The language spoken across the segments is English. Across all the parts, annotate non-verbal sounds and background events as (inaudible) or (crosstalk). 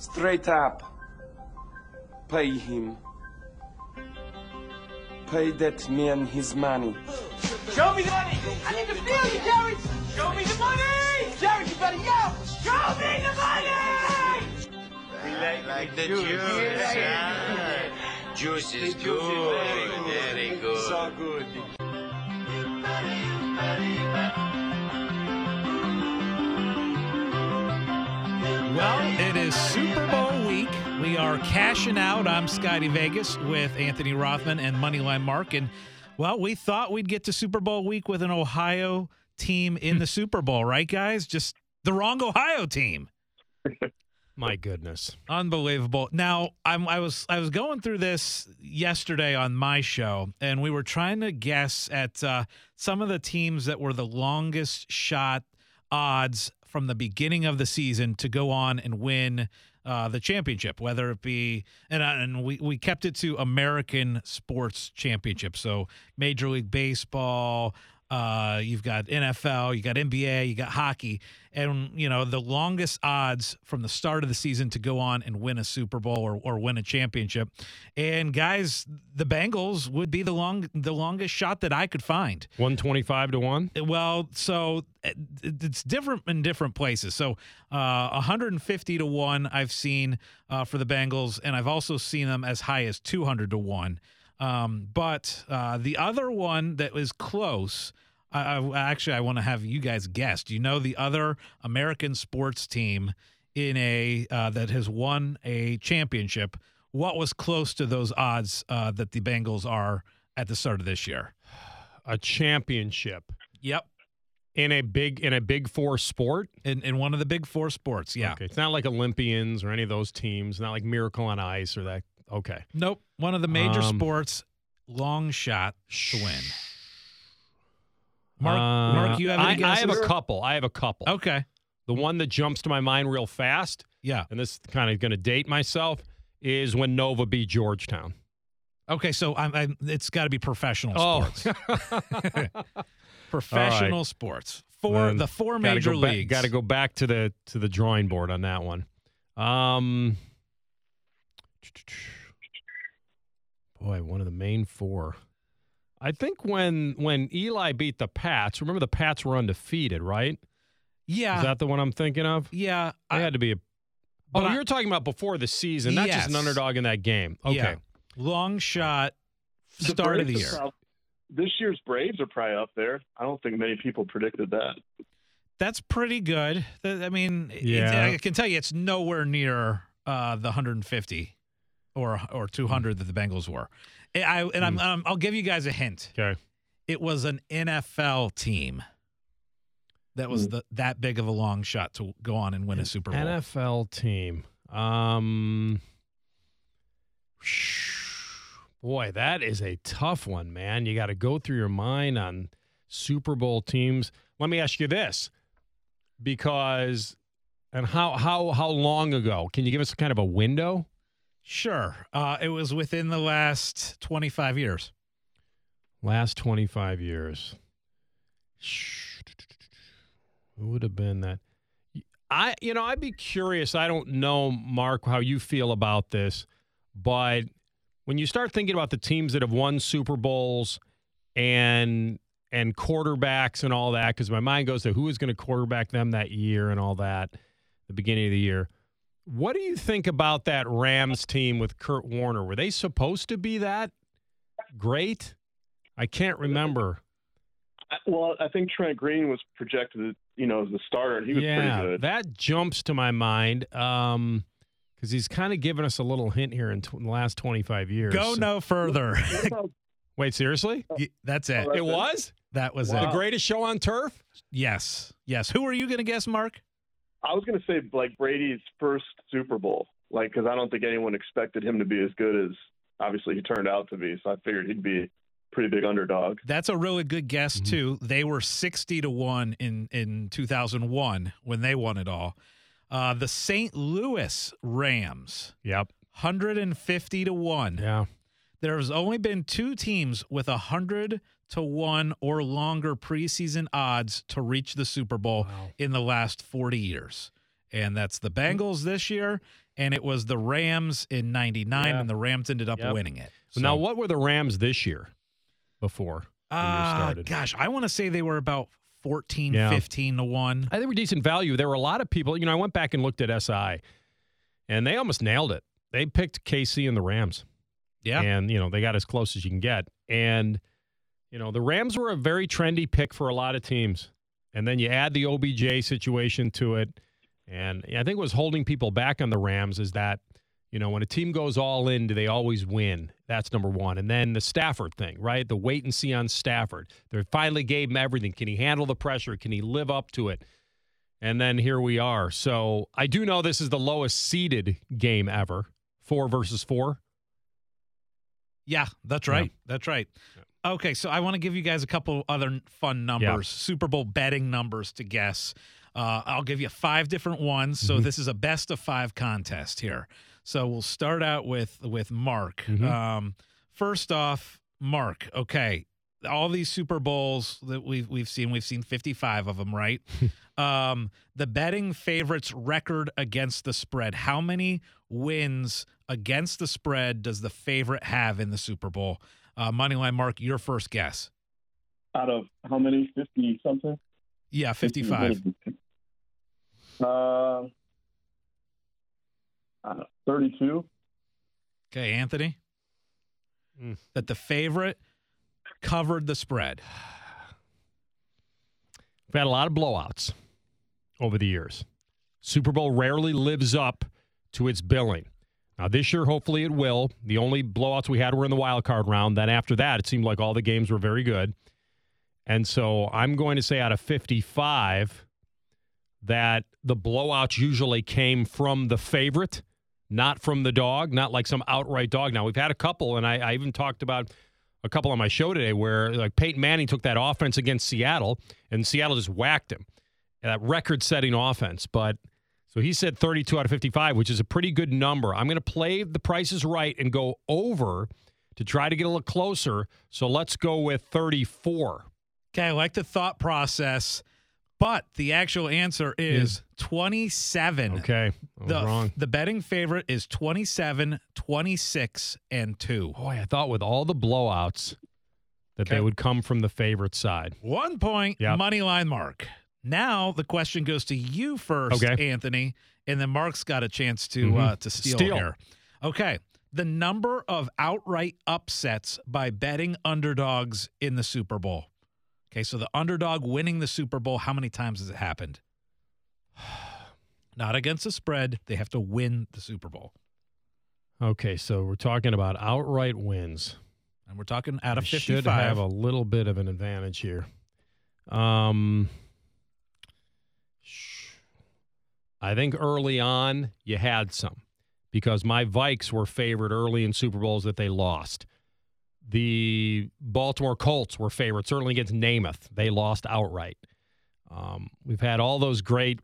Straight up. Pay him. Pay that man his money. Show me the money! I need to feel you, Jared! Show me the money! Jared, you better yell! Show me the money! like, like the juice. ah. Juice is good. Very good. So good. Well, it is Super Bowl week. We are cashing out. I'm Scotty Vegas with Anthony Rothman and Moneyline Mark. And, well, we thought we'd get to Super Bowl week with an Ohio team in the (laughs) Super Bowl, right, guys? Just the wrong Ohio team. (laughs) My goodness. Unbelievable. Now, I'm, I was I was going through this yesterday on my show, and we were trying to guess at uh, some of the teams that were the longest shot odds from the beginning of the season to go on and win uh, the championship, whether it be and uh, and we we kept it to American sports championship, so Major League Baseball. Uh, you've got NFL, you got NBA, you got hockey, and you know the longest odds from the start of the season to go on and win a Super Bowl or, or win a championship. And guys, the Bengals would be the long the longest shot that I could find. 125 to 1? Well, so it- it's different in different places. So, uh, 150 to one I've seen uh, for the Bengals, and I've also seen them as high as 200 to one. Um, but uh, the other one that was close, I, I actually I want to have you guys guess. Do you know the other American sports team in a uh, that has won a championship? What was close to those odds uh, that the Bengals are at the start of this year? A championship Yep. in a big in a big four sport? In, in one of the big four sports, yeah. Okay. It's not like Olympians or any of those teams, not like Miracle on Ice or that. Okay. Nope. One of the major Um, sports, long shot to win. Mark, Uh, Mark, you have any I, I have a couple. I have a couple. Okay. The one that jumps to my mind real fast, Yeah. and this is kind of going to date myself, is when Nova beat Georgetown. Okay. So I'm, I'm it's got to be professional Oh. sports. (laughs) professional sports. Four Then the four major go leagues. Got to go back to the to the drawing board on that one. Um, boy, one of the main four. I think when when Eli beat the Pats, remember the Pats were undefeated, right? Yeah. Is that the one I'm thinking of? yeah. I I- had to be a. but Oh, I- you're talking about before the season, not just an underdog in that game. Okay. yeah. Long shot. The Start of the year. are prob- this year's Braves are probably up there. I don't think many people predicted that. That's pretty good. I mean, it- Yeah. I can tell you it's nowhere near uh, the 150 or or 200 that the Bengals were. And I and I'm, um, I'll give you guys a hint. Okay. It was an NFL team that was Hmm. the, that big of a long shot to go on and win a Super Bowl. NFL team. Um, boy, that is a tough one, man. You got to go through your mind on Super Bowl teams. Let me ask you this, because and how how how long ago? Can you give us kind of a window? Sure. Uh, it was within the last 25 years. Last twenty five years. Who would have been that? I you know I'd be curious. I don't know, Mark, how you feel about this, but when you start thinking about the teams that have won Super Bowls and and quarterbacks and all that, because my mind goes to who is going to quarterback them that year and all that, the beginning of the year. What do you think about that Rams team with Kurt Warner? Were they supposed to be that great? I can't remember. Well, I think Trent Green was projected, you know, as the starter, and he was yeah, pretty good. that jumps to my mind um, because he's kind of given us a little hint here in, tw- in the last 25 years. Go So- no further. Wait, seriously? Y- That's it. Oh, It was That was Wow. the greatest show on turf. Yes. Yes. Who are you going to guess, Mark? I was going to say like Brady's first Super Bowl, like because I don't think anyone expected him to be as good as obviously he turned out to be. So I figured he'd be pretty big underdog. That's a really good guess Mm-hmm. too. They were sixty to one in in two thousand one when they won it all. Uh, the St. Louis Rams, Yep. hundred and fifty to one. Yeah. There has only been two teams with a hundred to one or longer preseason odds to reach the Super Bowl Wow. in the last forty years. and that's the Bengals this year, and it was the Rams in '99, Yeah. and the Rams ended up Yep. winning it. So now, what were the Rams this year? Before Ah, gosh, I want to say they were about 14, Yeah. 15 to one. I think were decent value. There were a lot of people. You know, I went back and looked at SI, and they almost nailed it. They picked KC and the Rams. Yeah. and you know they got as close as you can get. And you know the Rams were a very trendy pick for a lot of teams. And then you add the OBJ situation to it, and I think what's holding people back on the Rams is that you know when a team goes all in, do they always win? That's number one. And then the Stafford thing, right? The wait and see on Stafford. They finally gave him everything. Can he handle the pressure? Can he live up to it? And then here we are. So I do know this is the lowest seeded game ever, four versus four. Yeah, that's right. That's right. Okay, so I want to give you guys a couple other fun numbers, Super Bowl betting numbers to guess. Uh, I'll give you five different ones. So this is a best of five contest here. So we'll start out with with Mark. Um, first off, Mark. Okay, all these Super Bowls that we've we've seen, we've seen fifty five of them, right? (laughs) um, the betting favorites record against the spread. How many wins against the spread does the favorite have in the Super Bowl? Uh, Moneyline Mark, your first guess. Out of how many? Fifty something. Yeah, 55. Uh, know, thirty-two. Okay, Anthony. Mm. That the favorite covered the spread. We've had a lot of blowouts over the years. Super Bowl rarely lives up to its billing. Now, this year, hopefully, it will. The only blowouts we had were in the wild card round. Then, after that, it seemed like all the games were very good. And so, I'm going to say out of 55 that the blowouts usually came from the favorite, not from the dog, not like some outright dog. Now, we've had a couple, and I, I even talked about a couple on my show today where like Peyton Manning took that offense against Seattle and Seattle just whacked him. That record setting offense. But so he said 32 out of 55, which is a pretty good number. I'm going to play the prices right and go over to try to get a little closer. So let's go with 34. Okay, I like the thought process, but the actual answer is 27. Okay. I was The, wrong. the betting favorite is 27, 26, and 2. Boy, I thought with all the blowouts that Okay. they would come from the favorite side. One point, Yep. Moneyline Mark. Now the question goes to you first, Okay. Anthony, and then Mark's got a chance to Mhm. uh, to steal, Steal. here. Okay, the number of outright upsets by betting underdogs in the Super Bowl. Okay, so the underdog winning the Super Bowl, how many times has it happened? (sighs) Not against the spread; they have to win the Super Bowl, Okay, so we're talking about outright wins. and we're talking out of I fifty-five. should have a little bit of an advantage here. Um, I think early on you had some because my Vikes were favored early in Super Bowls that they lost. The Baltimore Colts were favored certainly against Namath. They lost outright. Um, we've had all those great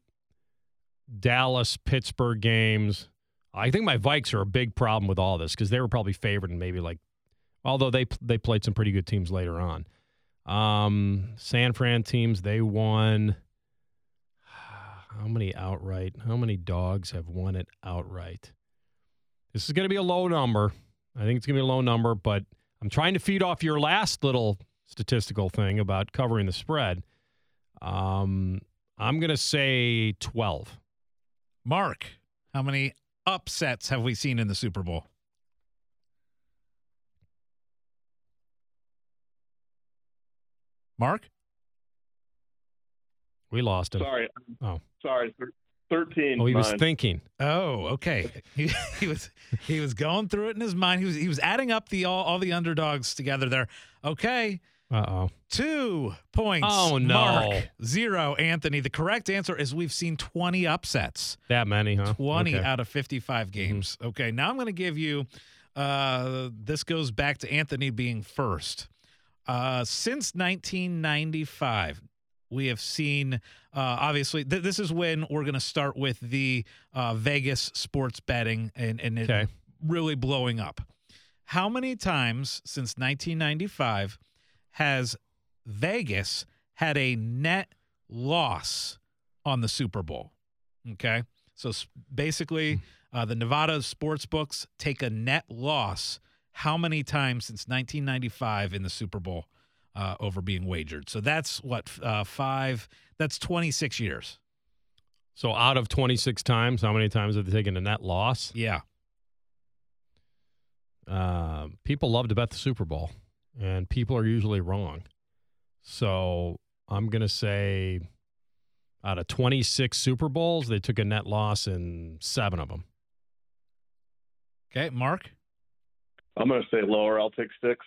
Dallas Pittsburgh games. I think my Vikes are a big problem with all this because they were probably favored and maybe like although they they played some pretty good teams later on. Um, San Fran teams they won. How many outright? How many dogs have won it outright? This is going to be a low number. I think it's going to be a low number, but I'm trying to feed off your last little statistical thing about covering the spread. Um, I'm going to say 12. Mark, how many upsets have we seen in the Super Bowl? Mark? We lost him. Sorry. Oh. Sorry. Thirteen. Oh, he was mine. thinking. Oh, okay. He, (laughs) he was he was going through it in his mind. He was he was adding up the all, all the underdogs together there. Okay. Uh oh. Two points. Oh, no. Mark. Zero. Anthony. The correct answer is we've seen 20 upsets. That many, huh? 20 Okay. out of 55 games. Okay, now I'm going to give you uh this goes back to Anthony being first. Uh since 1995, we have seen uh obviously th- this is when we're going to start with the uh Vegas sports betting and and it Okay. really blowing up. How many times since 1995 has Vegas had a net loss on the Super Bowl? Okay. So basically, uh, the Nevada sports books take a net loss how many times since 1995 in the Super Bowl uh, over being wagered? So that's what, uh, five, that's 26 years. So out of 26 times, how many times have they taken a net loss? Yeah. Uh, people love to bet the Super Bowl, and people are usually wrong. So I'm going to say out of 26 Super Bowls, they took a net loss in seven of them. Okay. Mark? I'm going to say lower. I'll take six.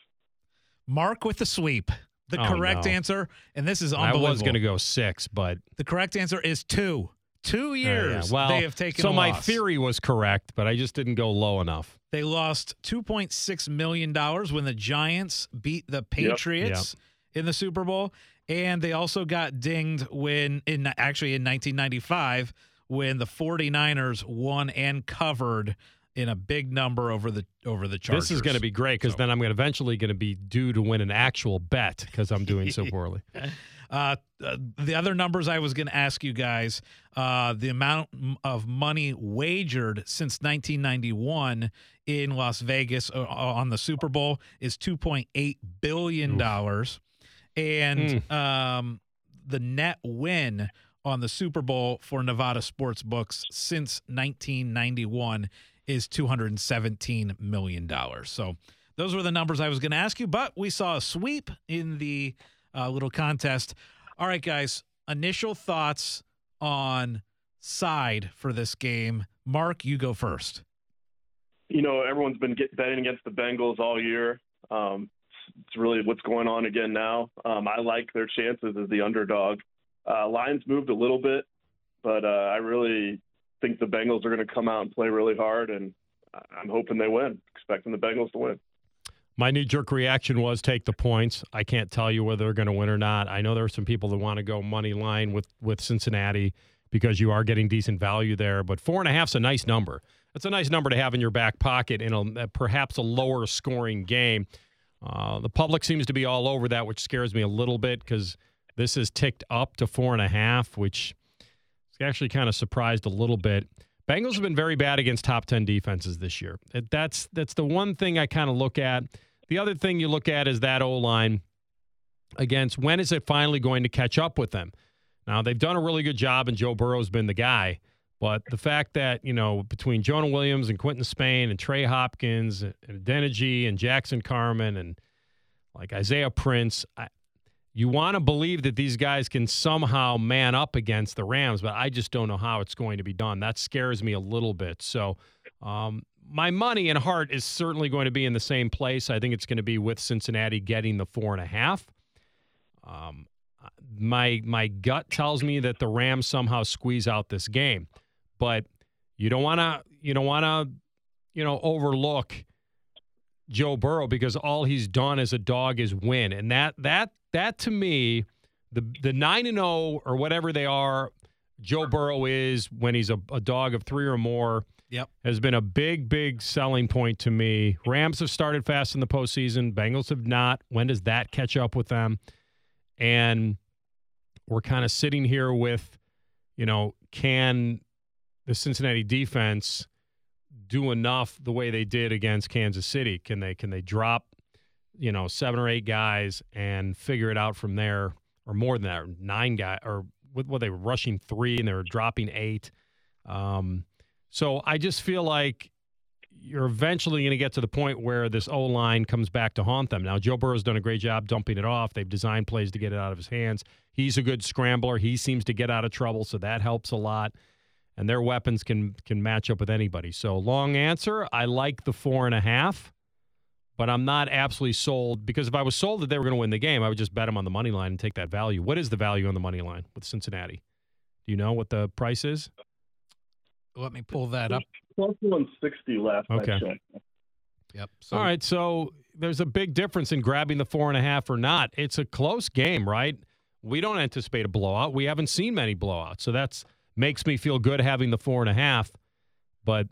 Mark with the sweep. The Oh, correct no. answer, and this is unbelievable. I unbelievable. was going to go six, but The correct answer is two. Two uh, yeah. years well, they have taken so a my loss. theory was correct, but I just didn't go low enough. They lost $2.6 million when the Giants beat the Patriots in the Super Bowl. And they also got dinged when, in actually in 1995, when the 49ers won and covered in a big number over the over the Chargers. This is going to be great because So- then I'm going eventually going to be due to win an actual bet because I'm doing so (laughs) poorly. Uh, uh, the other numbers I was going to ask you guys, uh, the amount of money wagered since 1991 in Las Vegas uh, on the Super Bowl is 2.8 billion dollars, and um, the net win on the Super Bowl for Nevada sports books since 1991 is 217 million dollars. So those were the numbers I was going to ask you, but we saw a sweep in the uh, little contest. All right, guys, initial thoughts on side for this game. Mark, you go first. You know, everyone's been get, betting against the Bengals all year. Um, it's really what's going on again now. Um, I like their chances as the underdog. Uh, Lions moved a little bit, but uh, I really think the Bengals are going to come out and play really hard, and I'm hoping they win. Expecting the Bengals to win. My knee jerk reaction was take the points. I can't tell you whether they're going to win or not. I know there are some people that want to go money line with with Cincinnati because you are getting decent value there, but four and a half is a nice number. That's a nice number to have in your back pocket in a perhaps a lower scoring game. Uh, the public seems to be all over that, which scares me a little bit because this is ticked up to four and a half, which actually kind of surprised a little bit. Bengals have been very bad against top 10 defenses this year. That's that's the one thing I kind of look at. The other thing you look at is that O line against when is it finally going to catch up with them? Now, they've done a really good job, and Joe Burrow's been the guy. But the fact that, you know, between Jonah Williams and Quinton Spain and Trey Hopkins and Adeniji and Jackson Carman and like Isaiah Prince, I, you want to believe that these guys can somehow man up against the Rams, but I just don't know how it's going to be done. That scares me a little bit. So, um, my money and heart is certainly going to be in the same place. I think it's going to be with Cincinnati getting the four and a half. Um, my my gut tells me that the Rams somehow squeeze out this game, but you don't want to you don't want to you know overlook Joe Burrow because all he's done as a dog is win, and that that that to me, the the nine and zero or whatever they are, Joe Burrow is when he's a, a dog of three or more Yep. has been a big, big selling point to me. Rams have started fast in the postseason. Bengals have not. When does that catch up with them? And we're kind of sitting here with, you know, can the Cincinnati defense do enough the way they did against Kansas City? Can they can they drop, you know, seven or eight guys and figure it out from there, or more than that, nine guy, or what? What they were rushing three and they were dropping eight. Um, so I just feel like you're eventually going to get to the point where this O line comes back to haunt them. Now, Joe Burrow's done a great job dumping it off. They've designed plays to get it out of his hands. He's a good scrambler. He seems to get out of trouble, so that helps a lot. And their weapons can can match up with anybody. So, long answer: I like the four and a half, but I'm not absolutely sold because if I was sold that they were going to win the game, I would just bet them on the money line and take that value. What is the value on the money line with Cincinnati? Do you know what the price is? Let me pull that up. Plus 160 last Okay. I. Yep. So All right, so there's a big difference in grabbing the four and a half or not. It's a close game, right? We don't anticipate a blowout. We haven't seen many blowouts, so that's makes me feel good having the four and a half. But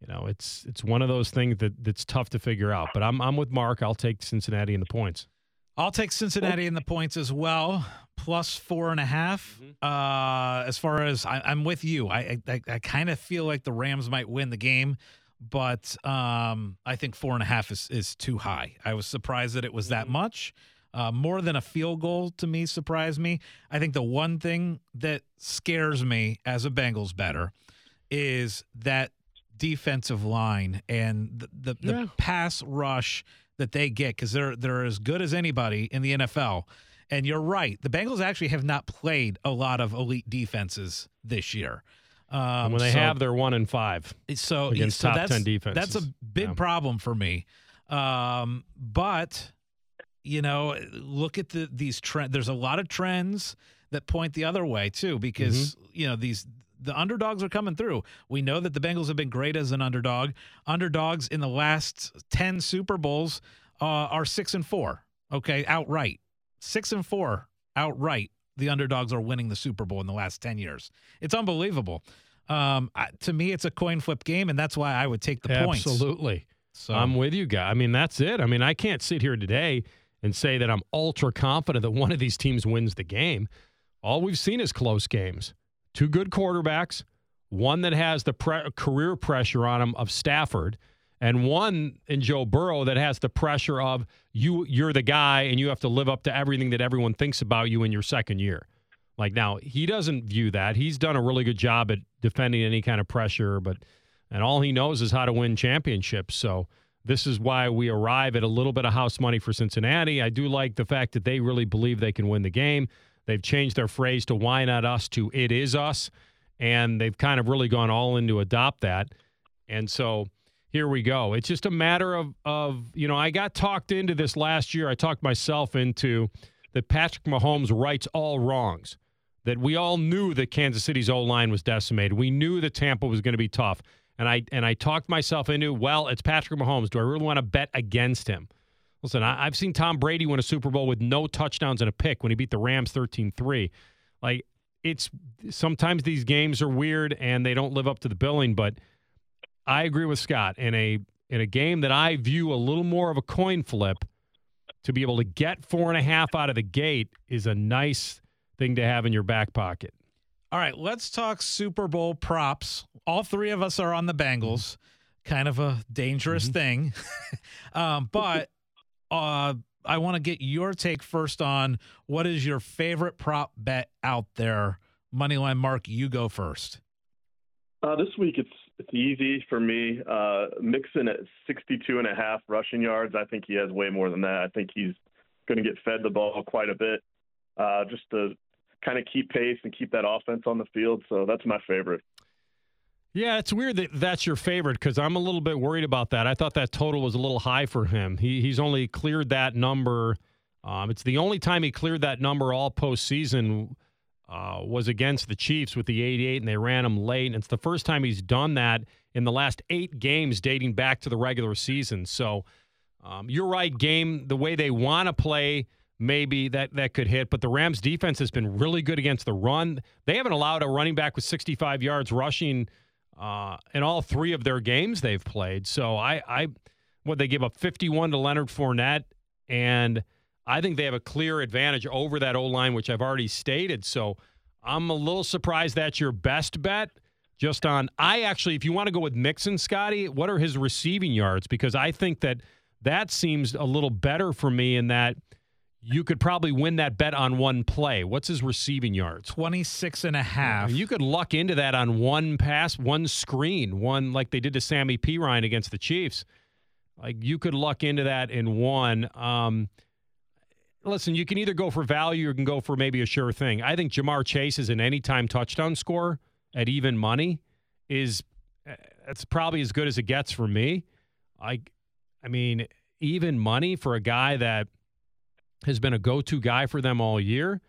you know, it's it's one of those things that that's tough to figure out. But I'm I'm with Mark. I'll take Cincinnati in the points. I'll take Cincinnati in the points as well. plus four and a half. Uh, as far as I, I'm with you, I I, I kind of feel like the Rams might win the game, but um, I think four and a half is is too high. I was surprised that it was that much. Uh, more than a field goal to me surprised me. I think the one thing that scares me as a Bengals better is that defensive line and the the, the pass rush that they get because they're they're as good as anybody in the NFL. And you're right, the Bengals actually have not played a lot of elite defenses this year. Um, when they so- have, they're one and five. so against so top that's, 10 defenses. That's a big Yeah. problem for me. Um, but you know, look at the these trend. There's a lot of trends that point the other way too, because Mm-hmm. you know these the underdogs are coming through. We know that the Bengals have been great as an underdog. Underdogs in the last ten Super Bowls uh, are six and four. Okay, outright six and four outright. The underdogs are winning the Super Bowl in the last ten years. It's unbelievable. Um, I, to me, it's a coin flip game, and that's why I would take the points. Absolutely. So I'm with you, guy. I mean, that's it. I mean, I can't sit here today and say that I'm ultra confident that one of these teams wins the game. All we've seen is close games. Two good quarterbacks, one that has the pre- career pressure on him of Stafford, and one in Joe Burrow that has the pressure of you. You're the guy, and you have to live up to everything that everyone thinks about you in your second year. Like now, he doesn't view that. He's done a really good job at defending any kind of pressure, but and all he knows is how to win championships. So this is why we arrive at a little bit of house money for Cincinnati. I do like the fact that they really believe they can win the game. They've changed their phrase to "Why not us?" to "It is us," and they've kind of really gone all in to adopt that. And so here we go. It's just a matter of of you know I got talked into this last year. I talked myself into that Patrick Mahomes rights all wrongs that we all knew that Kansas City's O line was decimated. We knew that Tampa was going to be tough. And I and I talked myself into, well, it's Patrick Mahomes. Do I really want to bet against him? Listen, I, I've seen Tom Brady win a Super Bowl with no touchdowns and a pick when he beat the Rams 13-3. Like it's sometimes these games are weird and they don't live up to the billing, but I agree with Scott. In a in a game that I view a little more of a coin flip, to be able to get four and a half out of the gate is a nice thing to have in your back pocket. All right, let's talk Super Bowl props. All three of us are on the Bengals. Kind of a dangerous thing. (laughs) um, but uh, I want to get your take first on what is your favorite prop bet out there? Moneyline Mark, you go first. Uh, this week it's it's easy for me. Uh, Mixon at 62 and a half rushing yards. I think he has way more than that. I think he's going to get fed the ball quite a bit, uh, just to kind of keep pace and keep that offense on the field. So that's my favorite. Yeah, it's weird that that's your favorite because I'm a little bit worried about that. I thought that total was a little high for him. He he's only cleared that number. Um, it's the only time he cleared that number all postseason uh, was against the Chiefs with the 88, and they ran him late. And it's the first time he's done that in the last eight games dating back to the regular season. So um, you're right, game the way they want to play. Maybe that that could hit, but the Rams defense has been really good against the run. They haven't allowed a running back with 65 yards rushing uh, in all three of their games they've played. So I, I, what they give up 51 to Leonard Fournette, and I think they have a clear advantage over that O line, which I've already stated. So I'm a little surprised that's your best bet. Just on, I actually, if you want to go with Mixon, Scotty, what are his receiving yards? Because I think that that seems a little better for me in that you could probably win that bet on one play. What's his receiving yards? 26 and a half. You could luck into that on one pass, one screen, one like they did to Samaje Perine against the Chiefs. Like you could luck into that in one. Um, listen, you can either go for value or you can go for maybe a sure thing. I think Ja'Marr Chase is an anytime touchdown score at even money is that's probably as good as it gets for me. I, I mean, even money for a guy that has been a go-to guy for them all year.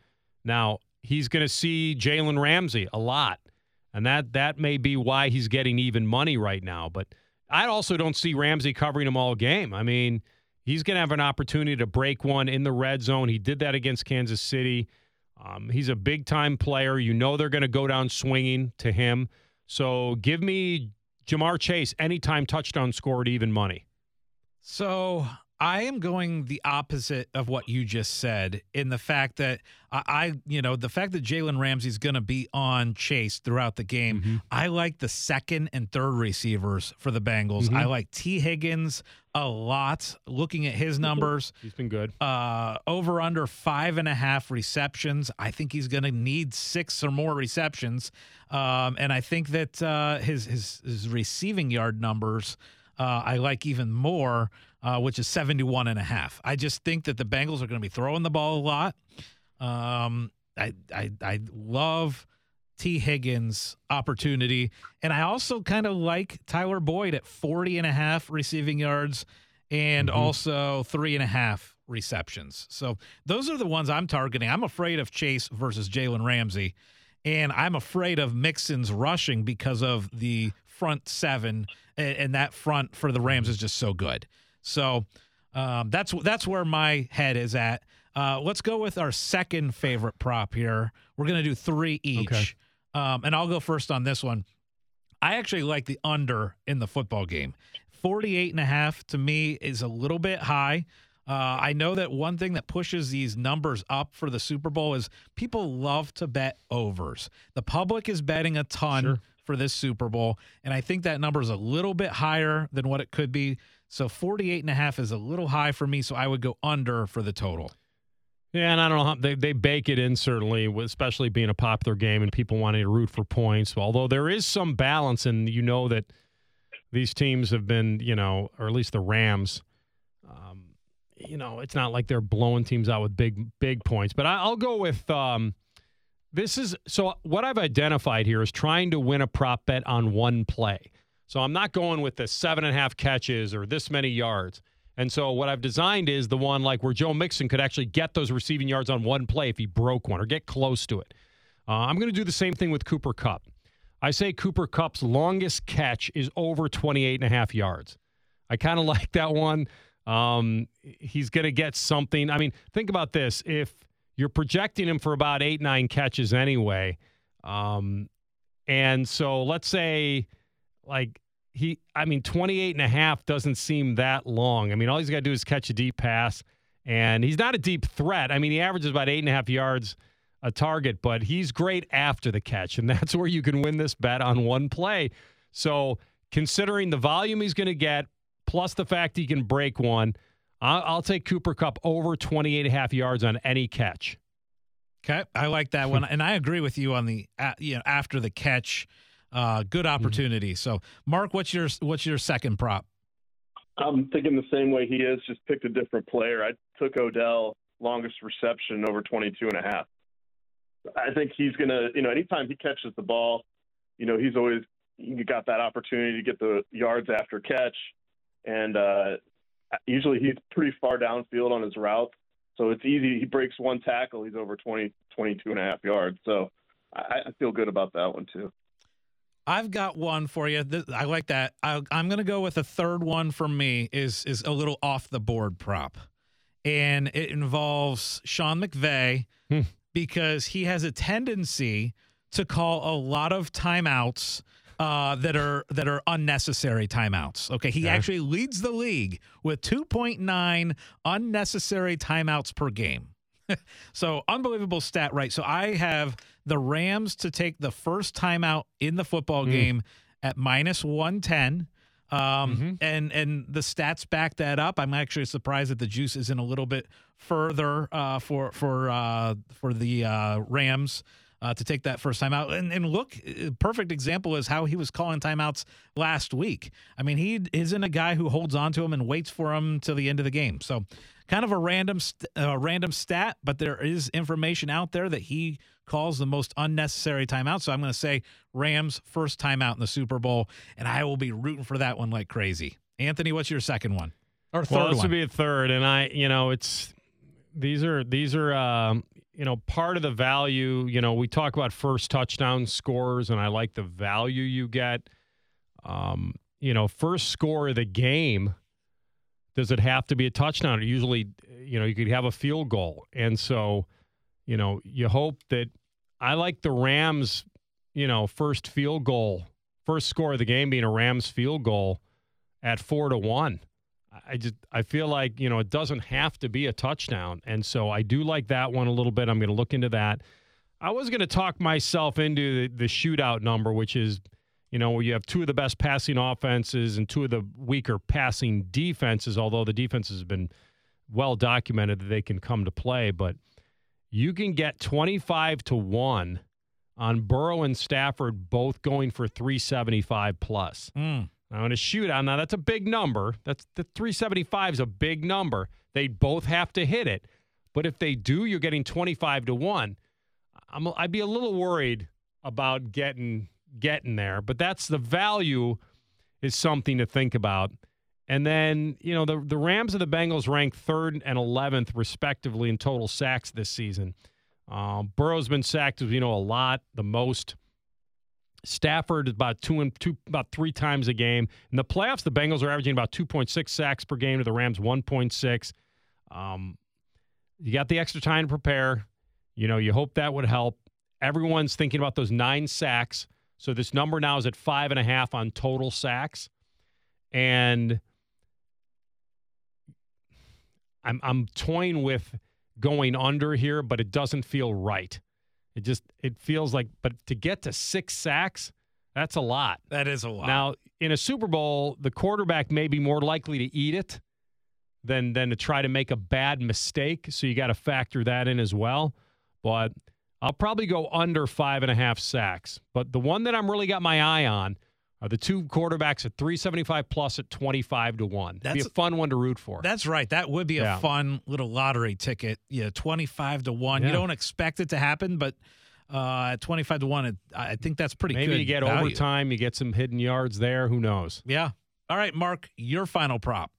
Now he's going to see Jalen Ramsey a lot, and that that may be why he's getting even money right now. But I also don't see Ramsey covering him all game. I mean, he's going to have an opportunity to break one in the red zone. He did that against Kansas City. Um, he's a big time player. You know they're going to go down swinging to him. So give me Ja'Marr Chase anytime touchdown scored even money. So I am going the opposite of what you just said in the fact that I, I you know, the fact that Jalen Ramsey's going to be on Chase throughout the game. Mm-hmm. I like the second and third receivers for the Bengals. Mm-hmm. I like Tee Higgins a lot. Looking at his numbers, He's been good. uh, over under five and a half receptions. I think he's going to need six or more receptions, um, and I think that uh, his his his receiving yard numbers uh, I like even more, uh, which is 71 and a half. I just think that the Bengals are going to be throwing the ball a lot. Um, I, I I love Tee Higgins' opportunity. And I also kind of like Tyler Boyd at 40 and a half receiving yards and also three and a half receptions. So those are the ones I'm targeting. I'm afraid of Chase versus Jalen Ramsey. And I'm afraid of Mixon's rushing because of the front seven, and, and that front for the Rams is just so good. So um, that's that's where my head is at. Uh, let's go with our second favorite prop here. We're going to do three each. Okay. Um, and I'll go first on this one. I actually like the under in the football game. 48 and a half to me is a little bit high. Uh, I know that one thing that pushes these numbers up for the Super Bowl is people love to bet overs. The public is betting a ton Sure. For this Super Bowl, and I think that number is a little bit higher than what it could be. So 48 and a half is a little high for me, so I would go under for the total. Yeah, and I don't know how they, they bake it in certainly, especially being a popular game and people wanting to root for points. Although there is some balance, and you know that these teams have been, you know, or at least the Rams. Um, you know, it's not like they're blowing teams out with big big points. But I, I'll go with um, this is so what I've identified here is trying to win a prop bet on one play. So I'm not going with the seven and a half catches or this many yards. And so what I've designed is the one like where Joe Mixon could actually get those receiving yards on one play if he broke one or get close to it. Uh, I'm going to do the same thing with Cooper Kupp. I say Cooper Kupp's longest catch is over 28 and a half yards. I kind of (laughs) like that one. Um, he's going to get something. I mean, think about this. If you're projecting him for about eight, nine catches anyway, um, and so let's say like he, I mean, 28 and a half doesn't seem that long. I mean, all he's got to do is catch a deep pass, and he's not a deep threat. I mean, he averages about eight and a half yards a target, but he's great after the catch, and (laughs) that's where you can win this bet on one play. So, considering the volume he's going to get, plus the fact he can break one, I'll, I'll take Cooper Kupp over 28 and a half yards on any catch. Okay, I like that one, and I agree with you on the uh, you know after the catch, uh, good opportunity. So, Mark, what's your what's your second prop? I'm thinking the same way he is, just picked a different player. I took Odell longest reception over 22 and a half. I think he's going to, you know, anytime he catches the ball, you know, he's always you got that opportunity to get the yards after catch. And uh, usually he's pretty far downfield on his routes. So it's easy. He breaks one tackle, he's over 20, 22 and a half yards. So I, I feel good about that one too. I've got one for you. I like that. I, I'm going to go with a third one for me. is is a little off the board prop, and it involves Sean McVay Hmm. because he has a tendency to call a lot of timeouts uh, that are that are unnecessary timeouts. Okay, he actually leads the league with 2.9 unnecessary timeouts per game. (laughs) so unbelievable stat, right? So I have the Rams to take the first timeout in the football Mm. game at minus 110. Um, Mm-hmm. and and the stats back that up. I'm actually surprised that the juice isn't a little bit further uh, for for uh, for the uh, Rams uh, to take that first time out. And, and look, perfect example is how he was calling timeouts last week. I mean, he isn't a guy who holds on to him and waits for him till the end of the game. So, kind of a random st- uh, random stat, but there is information out there that he calls the most unnecessary timeout. So I'm going to say Rams first timeout in the Super Bowl, and I will be rooting for that one like crazy. Anthony, what's your second one or third well, this one? would be a third, and I, you know, it's these are these are um, you know part of the value. You know, we talk about first touchdown scores, and I like the value you get. Um, you know, first score of the game. Does it have to be a touchdown? Usually, you know, you could have a field goal, and so, you know, you hope that. I like the Rams. You know, first field goal, first score of the game being a Rams field goal at four to one. I just I feel like you know it doesn't have to be a touchdown, and so I do like that one a little bit. I'm going to look into that. I was going to talk myself into the, the shootout number, which is you know where you have two of the best passing offenses and two of the weaker passing defenses. Although the defenses have been well documented that they can come to play, but you can get 25 to one on Burrow and Stafford both going for 375 plus. Mm. Now in a shootout, now that's a big number. That's the 375 is a big number. They both have to hit it, but if they do, you're getting 25 to one. I'm, I'd be a little worried about getting getting there, but that's the value is something to think about. And then you know the the Rams and the Bengals ranked third and 11th respectively in total sacks this season. Um, Burrow's been sacked, as you know, a lot, the most. Stafford about two and two, about three times a game. In the playoffs, the Bengals are averaging about 2.6 sacks per game to the Rams 1.6. Um, you got the extra time to prepare. You know, you hope that would help. Everyone's thinking about those nine sacks. So this number now is at five and a half on total sacks. And I'm I'm toying with going under here, but it doesn't feel right. It just it feels like but to get to six sacks, that's a lot. That is a lot. Now, in a Super Bowl, the quarterback may be more likely to eat it than than to try to make a bad mistake. So you got to factor that in as well. But I'll probably go under five and a half sacks. But the one that I'm really got my eye on are the two quarterbacks at 375 plus at 25 to 1. That'd be That's- a fun one to root for. That's right. That would be a Yeah. fun little lottery ticket. Yeah, twenty-five to one. You don't expect it to happen, but uh, at twenty-five to one, it, I think that's pretty Maybe good. you get value. overtime, you get some hidden yards there. Who knows? Yeah. All right, Mark, your final prop.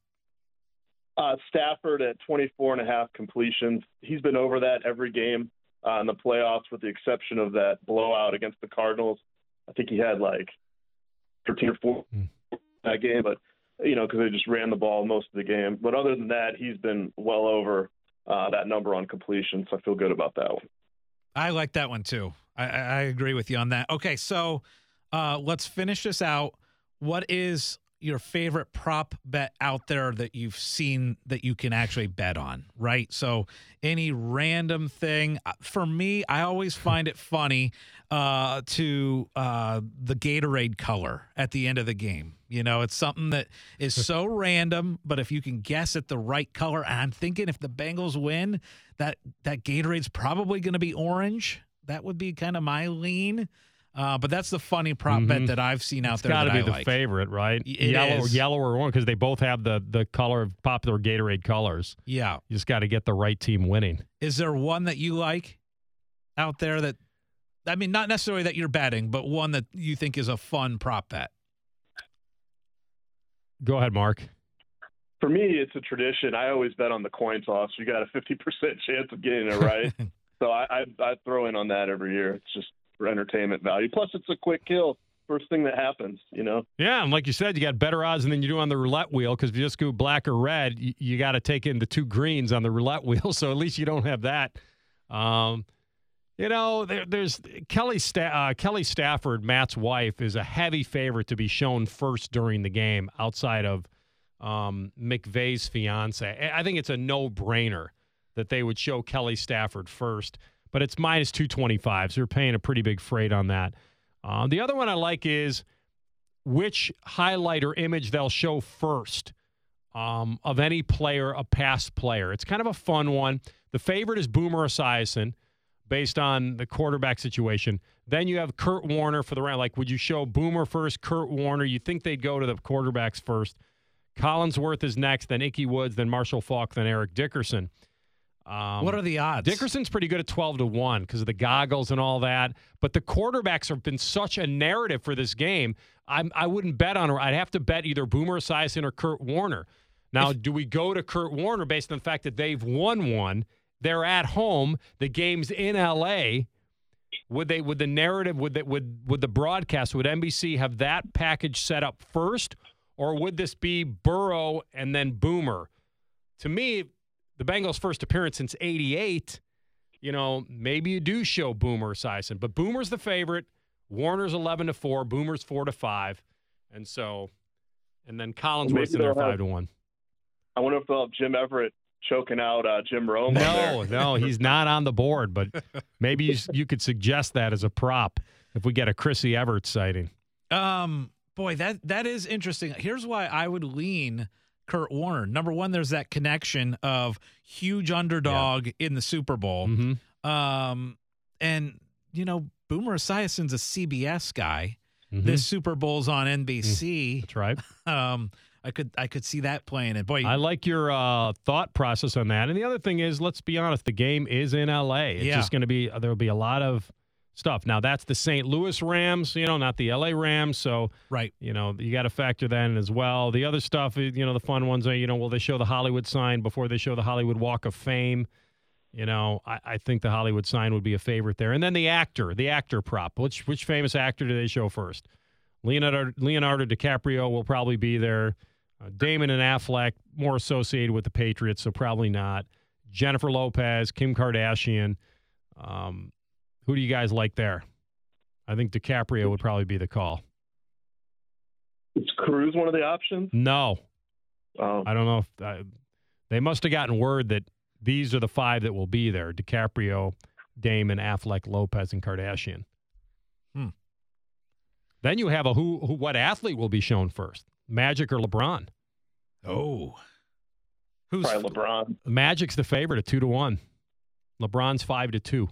Uh, Stafford at 24 and a half completions. He's been over that every game uh, in the playoffs, with the exception of that blowout against the Cardinals. I think he had like 13 or 4 Hmm. that game, but you know because they just ran the ball most of the game. But other than that, he's been well over uh, that number on completion, so I feel good about that one. I like that one too. I, I I agree with you on that. Okay, so uh, let's finish this out. What is your favorite prop bet out there that you've seen that you can actually bet on? Right. So any random thing. Uh, For me, I always find it funny uh, to uh, the Gatorade color at the end of the game. You know, it's something that is (laughs) so random, but if you can guess at the right color, and I'm thinking if the Bengals win, that that Gatorade's probably going to be orange. That would be kind of my lean. Uh, but that's the funny prop Mhm. bet that I've seen out It's there. got to be I the like. favorite, right? It yellow, is. yellow or orange because they both have the the color of popular Gatorade colors. Yeah. You just got to get the right team winning. Is there one that you like out there that, I mean, not necessarily that you're betting, but one that you think is a fun prop bet? Go ahead, Mark. For me, it's a tradition. I always bet on the coin toss. You got a 50% (laughs) chance of getting it right. (laughs) so I, I, I throw in on that every year. It's just for entertainment value. Plus, it's a quick kill. First thing that happens, you know. Yeah, and like you said, you got better odds than you do on the roulette wheel because if you just go black or red, you, you got to take in the two greens on the roulette (laughs) wheel. So at least you don't have that. Um, you know, there, there's Kelly Sta- uh, Kelly Stafford, Matt's wife, is a heavy favorite to be shown first during the game outside of um, McVay's fiance. I think it's a no brainer that they would show Kelly Stafford first, but it's minus 225, so you're paying a pretty big freight on that. Uh, the other one I like is which highlight or image they'll show first um, of any player, a past player. It's kind of a fun one. The favorite is Boomer Esiason based on the quarterback situation. Then you have Kurt Warner for the round. Like, would you show Boomer first, Kurt Warner? You think they'd go to the quarterbacks first. Collinsworth is next, then Ickey Woods, then Marshall Faulk, then Eric Dickerson. Um, what are the odds? Dickerson's pretty good at 12 to 1 because of the goggles and all that. But the quarterbacks have been such a narrative for this game. I'm, I wouldn't bet on her. I'd have to bet either Boomer Esiason or Kurt Warner. Now, do we go to Kurt Warner based on the fact that they've won one? They're at home. The game's in LA. Would they? Would the narrative? Would that? Would would the broadcast? Would NBC have that package set up first, or would this be Burrow and then Boomer? To me, the Bengals' first appearance since '88. You know, maybe you do show Boomer Esiason, but Boomer's the favorite. Warner's eleven to four. Boomer's four to five, and so, and then Collinsworth's in Maybe there they'll five to one. I wonder if they'll have Jim Everett choking out uh, Jim Rome. No, (laughs) no, he's not on the board, but (laughs) maybe you, you could suggest that as a prop if we get a Chrissy Everett sighting. Um, boy, that that is interesting. Here's why I would lean Kurt Warner. Number one, there's that connection of huge underdog in the Super Bowl. Mm-hmm. Um, and you know, Boomer Esiason's a CBS guy. Mhm. This Super Bowl's on NBC. That's right. (laughs) Um, I could I could see that playing. it. boy, I like your uh, thought process on that. And the other thing is, let's be honest, the game is in LA. It's Yeah. just going to be there'll be a lot of stuff. Now that's the St. Louis Rams, you know, not the LA Rams. So right. you know you got to factor that in as well. The other stuff, you know, the fun ones are, you know, will they show the Hollywood sign before they show the Hollywood Walk of Fame? You know, I, I think the Hollywood sign would be a favorite there. And then the actor, the actor prop. Which which famous actor do they show first? Leonardo Leonardo DiCaprio will probably be there. Uh, Damon and Affleck more associated with the Patriots, so probably not. Jennifer Lopez, Kim Kardashian. Um, who do you guys like there? I think DiCaprio would probably be the call. Is Cruz one of the options? No, Um, I don't know if uh, they must have gotten word that these are the five that will be there: DiCaprio, Damon, Affleck, Lopez, and Kardashian. Hmm. Then you have a who, who, what athlete will be shown first? Magic or LeBron? Oh, who's probably LeBron. Magic's the favorite at two to one. LeBron's five to two.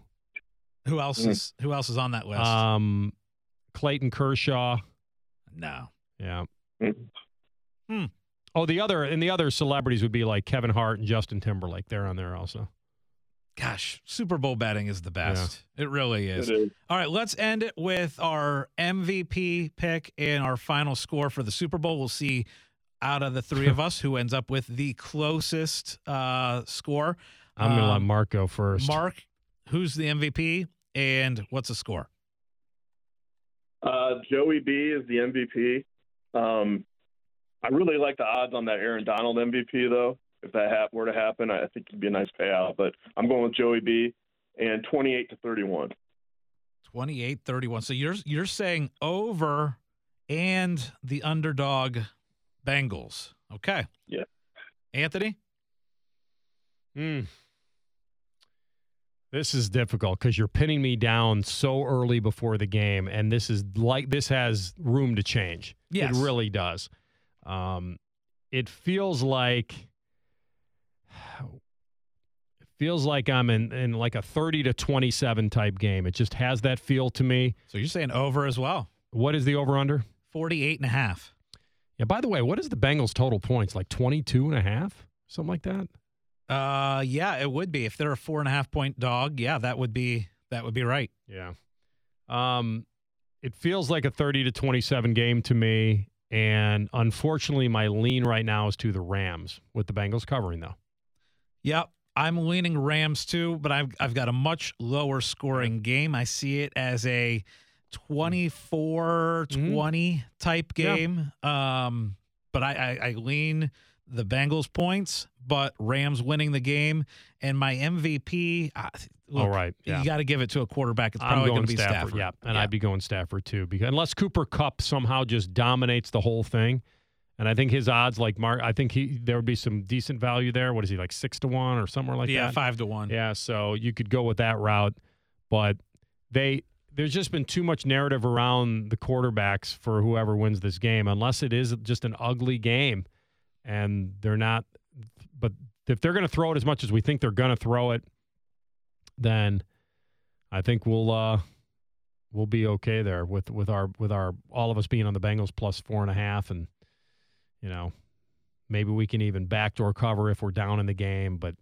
Who else Mm. is who else is on that list? Um, Clayton Kershaw. no. Yeah. Mm. Oh, the other and the other celebrities would be like Kevin Hart and Justin Timberlake. They're on there also. Gosh, Super Bowl betting is the best. It really is. It is. All right, let's end it with our MVP pick and our final score for the Super Bowl. We'll see out of the three of (laughs) us who ends up with the closest uh, score. I'm going to let Um, Mark go first. Mark, who's the MVP and what's the score? Uh, Joey B is the MVP. Um, I really like the odds on that Aaron Donald MVP though. If that hap- were to happen, I think it'd be a nice payout. But I'm going with Joey B and 28 to 31. 28-31. So you're you're saying over and the underdog Bengals. Okay. Yeah. Anthony? Hmm. This is difficult because you're pinning me down so early before the game, and this is like this has room to change. Yes. It really does. Um, it feels like it feels like I'm in, in like a 30 to 27 type game. It just has that feel to me. So you're saying over as well. What is the over under? 48 and a half. Yeah, by the way, what is the Bengals total points? Like 22 and a half? Something like that? Uh, yeah, it would be if they're a four and a half point dog. Yeah, that would be that would be right. Yeah. Um, it feels like a 30 to 27 game to me. And unfortunately, my lean right now is to the Rams with the Bengals covering, though. Yep, I'm leaning Rams too, but I've I've got a much lower scoring game. I see it as a 24-20 type Yeah. game. Um, but I, I I lean the Bengals points, but Rams winning the game, and my MVP. Uh, look, All right. Yeah. you got to give it to a quarterback. It's probably going to be Stafford. Stafford. Yeah. And I'd be going Stafford too. Because unless Cooper Kupp somehow just dominates the whole thing. And I think his odds, like Mark, I think he there would be some decent value there. What is he like six to one or somewhere like that? yeah, five to one. Yeah, so you could go with that route, but they there's just been too much narrative around the quarterbacks for whoever wins this game, unless it is just an ugly game, and they're not. But if they're going to throw it as much as we think they're going to throw it, then I think we'll uh, we'll be okay there with with our with our all of us being on the Bengals plus four and a half, and you know maybe we can even backdoor cover if we're down in the game, but.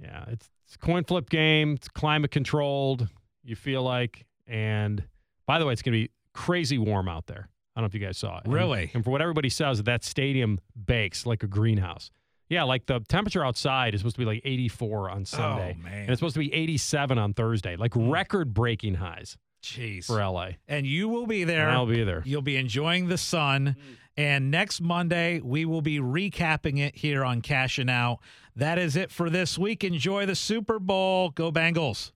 Yeah, it's, it's coin flip game. It's climate controlled. You feel like, and by the way, it's going to be crazy warm out there. I don't know if you guys saw it. And- Really? And, for what everybody says, that stadium bakes like a greenhouse. Yeah, like the temperature outside is supposed to be like 84 on oh, Sunday, Oh and it's supposed to be 87 on Thursday, like hmm. record-breaking highs jeez. for LA. And you will be there. And I'll be there. You'll be enjoying the sun. Hmm. And next Monday, we will be recapping it here on Cashin' Out. That is it for this week. Enjoy the Super Bowl. Go Bengals.